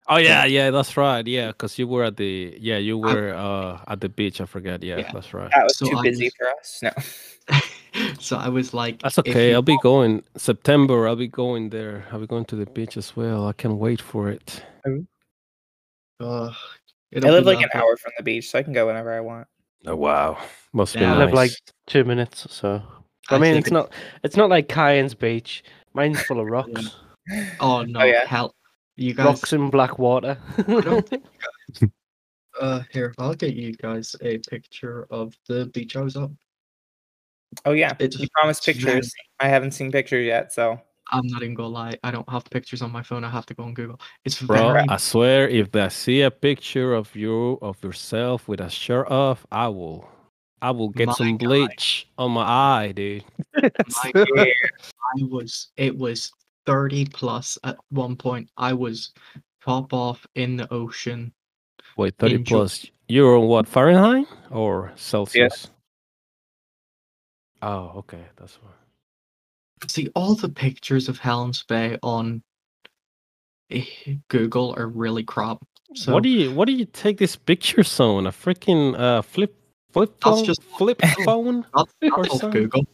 Oh yeah, yeah, that's right. Yeah, because you were at the yeah, you I- were uh at the beach. I forget. Yeah, Yeah. that's right. That was So too I busy was- for us. No. so I was like, That's okay. I'll be going September. I'll be going there. I'll be going to the beach as well. I can't wait for it. Uh, I live like an hour from the beach, so I can go whenever I want. Oh wow, must be Yeah. I live like two minutes, or so I, I mean think it's not it's not like Cayenne's beach. Mine's full of rocks, Oh no, yeah. hell, you guys. rocks in black water. Uh, here I'll get you guys a picture of the beach I was at. Oh yeah, It's you promised it's very- pictures. I haven't seen pictures yet, so I'm not even gonna lie, I don't have pictures on my phone. I have to go on Google. It's Bro, very I swear, if I see a picture of you of yourself with a shirt off, I will, I will get My some God. bleach on my eye, dude. my God, I was it was 30 plus at one point. I was top off in the ocean. Wait, thirty Enjoy- plus. You're on what Fahrenheit or Celsius? Oh, okay, that's fine. See all the pictures of Helens Bay on eh, Google are really crap. So what do you what do you take these pictures on? A freaking uh flip flip That's phone? just- flip phone? That's, Or that's off something. Google.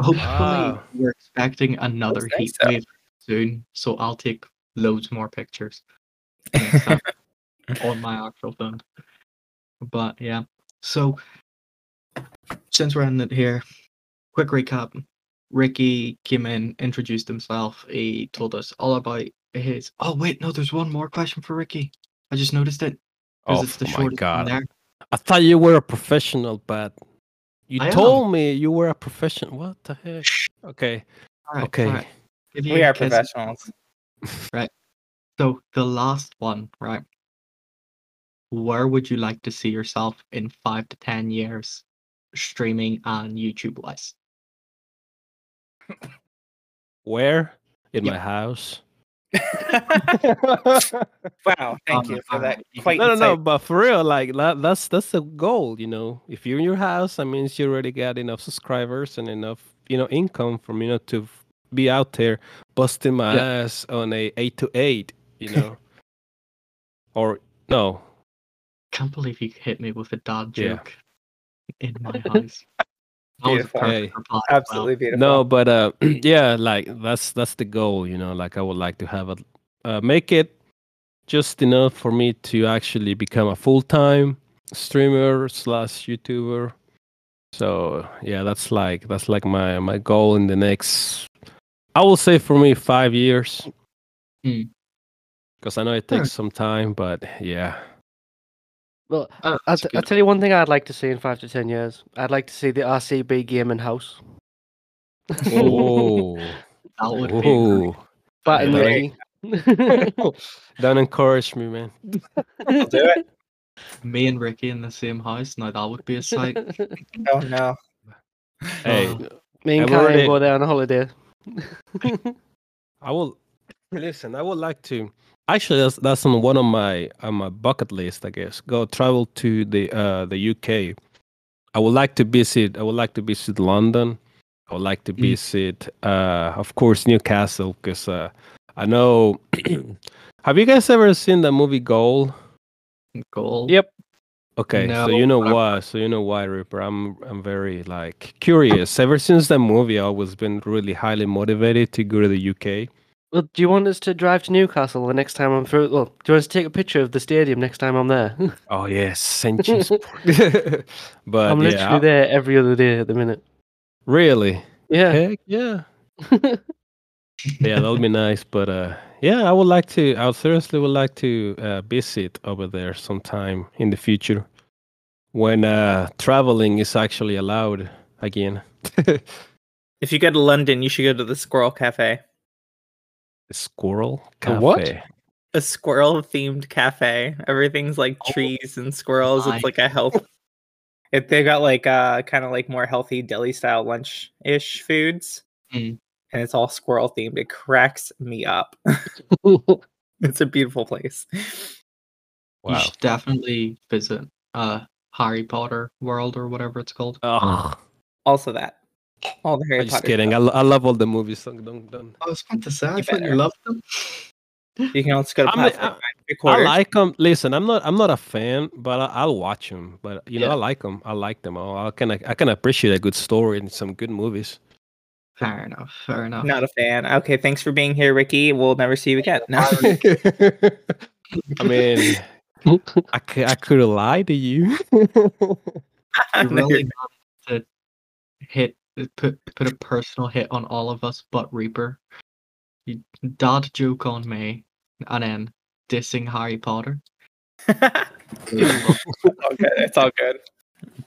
Hopefully, Wow. we're expecting another nice, heat though. wave soon, so I'll take loads more pictures on my actual phone. But yeah, so since we're ending it here, quick recap. Ricky came in, introduced himself. He told us all about his. Oh wait, no, there's one more question for Ricky. I just noticed it because Oh it's the my shortest god. there. I thought you were a professional, but you I am. told me you were a professional. What the heck? Okay. All right, Okay. all right. Give you we are professionals. right. So the last one, right? Where would you like to see yourself in five to ten years, streaming on YouTube wise? Where? In Yeah. my house. wow, thank Um, you for that. you- Quite no, no, no. But for real, like that, that's that's a goal. You know, if you're in your house, that means you already got enough subscribers and enough, you know, income from you know to f- be out there busting my Yeah. ass on a eight to eight. You know, or no, Can't believe you hit me with a dad Yeah. joke in my house. That Beautiful. Hey. reply. as. Absolutely beautiful. No, but uh, yeah, like that's that's the goal, you know. Like I would like to have a uh, make it just enough for me to actually become a full time streamer slash YouTuber. So yeah, that's like that's like my my goal in the next. I will say for me five years. Hmm. Because I know it Huh. takes some time, but yeah. Well, Oh, I'll, t- I'll tell you one thing I'd like to see in five to ten years. I'd like to see the RCB gaming house. Oh, That would be oh, Bat and Yeah. Don't encourage me, man. I'll do it. me and Ricky in the same house. Now that would be a sight. Oh no. Hey, Uh, Me and I've Kyle go there on a holiday. I will listen. I would like to. Actually, that's that's on one of my on my bucket list. I guess go travel to the uh the UK. I would like to visit. I would like to visit London. I would like to Mm. visit, uh, of course, Newcastle because uh, I know. have you guys ever seen the movie Goal? goal. Yep. Okay, No, so you know but I- why. So you know why, Ripper. I'm I'm very like curious. Ever since that movie, I always been really highly motivated to go to the UK. Well, do you want us to drive to Newcastle the next time I'm through? Well, do you want us to take a picture of the stadium next time I'm there? Oh yes, St. James but I'm yeah, literally I- there every other day at the minute. really, Yeah. heck yeah, yeah, that would be nice. But uh, yeah, I would like to. I would seriously would like to uh, visit over there sometime in the future when uh, traveling is actually allowed again. If you go to London, you should go to the Squirrel Cafe. Squirrel The Cafe. what? a squirrel themed cafe. Everything's like Oh trees and squirrels. my. It's like a health. It, they got like uh kind of like more healthy deli style lunch ish foods, Mm. and it's all squirrel themed. It cracks me up. it's a beautiful place. You Wow. should definitely visit uh Harry Potter World or whatever it's called. Oh, Also, that all the Harry I'm just kidding. I, lo- I love all the movies. so Don't, don't. I was going to say, I You thought you loved them. You can also go to I mean, platform I- I like them. Listen, I'm not. I'm not a fan, but I, I'll watch them. But you know, Yeah. I like them. I like them. all. I can. I can appreciate a good story and some good movies. Fair enough. Fair enough. Not a fan. Okay, thanks for being here, Ricky. We'll never see you again. No. I mean, I could. I could lie to you. you really you're- got to hit put put a personal hit on all of us but Reaper. You dad joke on me and then dissing Harry Potter. it's all good. It's all good.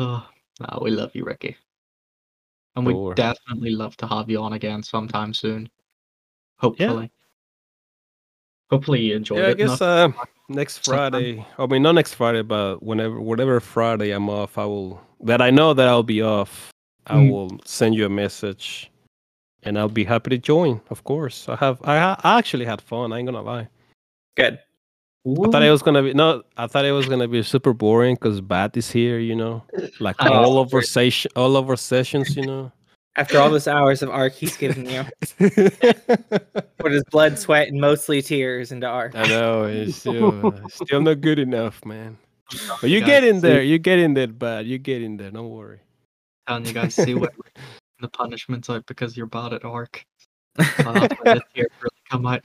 Oh, no, we love you, Ricky. And we Sure. definitely love to have you on again sometime soon. Hopefully. Hopefully you enjoyed yeah, I guess uh, next Sometime. Friday. I mean, not next Friday, but whenever, whatever Friday I'm off, I will. That I know that I'll be off. I Mm. will send you a message, and I'll be happy to join. Of course, I have. I, ha- I actually had fun. I ain't gonna lie. Good. I thought it was gonna be no. I thought it was gonna be super boring because Bat is here. You know, like I know. all of our session, all of our sessions. You know. After all those hours of Ark he's given you, put his blood, sweat, and mostly tears into Ark. I know it's still uh, still not good enough, man. But you get in there. You get in there, Bat. You get in there. Don't worry. Telling you guys see what the punishment's out because you're bad at Ark. So that's why this year really come out.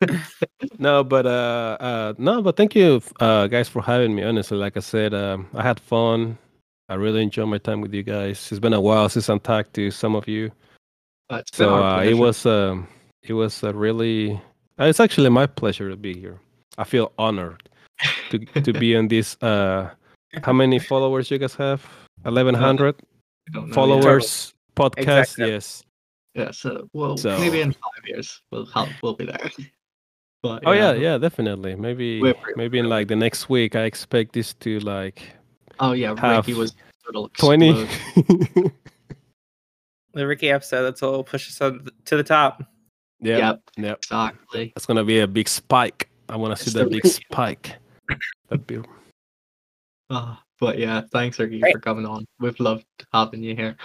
No, but uh, uh, no, but thank you, uh, guys, for having me. Honestly, like I said, um, I had fun. I really enjoyed my time with you guys. It's been a while since I talked to some of you, But so uh, it was um, it was a really. Uh, it's actually my pleasure to be here. I feel honored to to be on this. Uh, how many followers you guys have? Eleven hundred I don't know yet. followers podcast. Exactly. Yes. Yeah, so well, So- maybe in five years we'll have, we'll be there. But Oh yeah, yeah, definitely. Maybe maybe in like the next week, I expect this to like Oh yeah, have Ricky was 20. The Ricky episode, that's what will push us on to the top. Yeah, Yep, yep. exactly. That's gonna be a big spike. I want to see that big spike. That'd be Uh, but yeah, thanks Ricky Great. for coming on. We've loved having you here.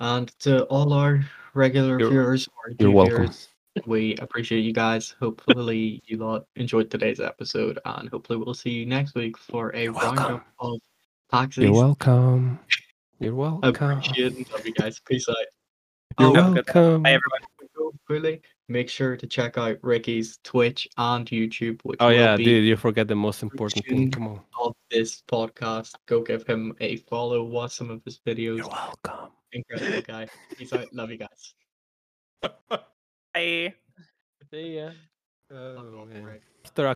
And to all our regular You're- viewers or you're new welcome. viewers, we appreciate you guys. Hopefully you lot enjoyed today's episode and hopefully we'll see you next week for a You're welcome. roundup of PAX East. You're welcome. You're I welcome. appreciate it. Love you guys. Peace out. You're Oh, Have a good welcome. Bye, everyone. Go quickly, make sure to check out Ricky's Twitch and YouTube, which Oh yeah, dude, you forget the most important thing. Come on. of this podcast. Go give him a follow, watch some of his videos. You're welcome. Incredible guy. Peace out. Love you guys. Bye. See ya. Fuck Oh, man. Rick. After I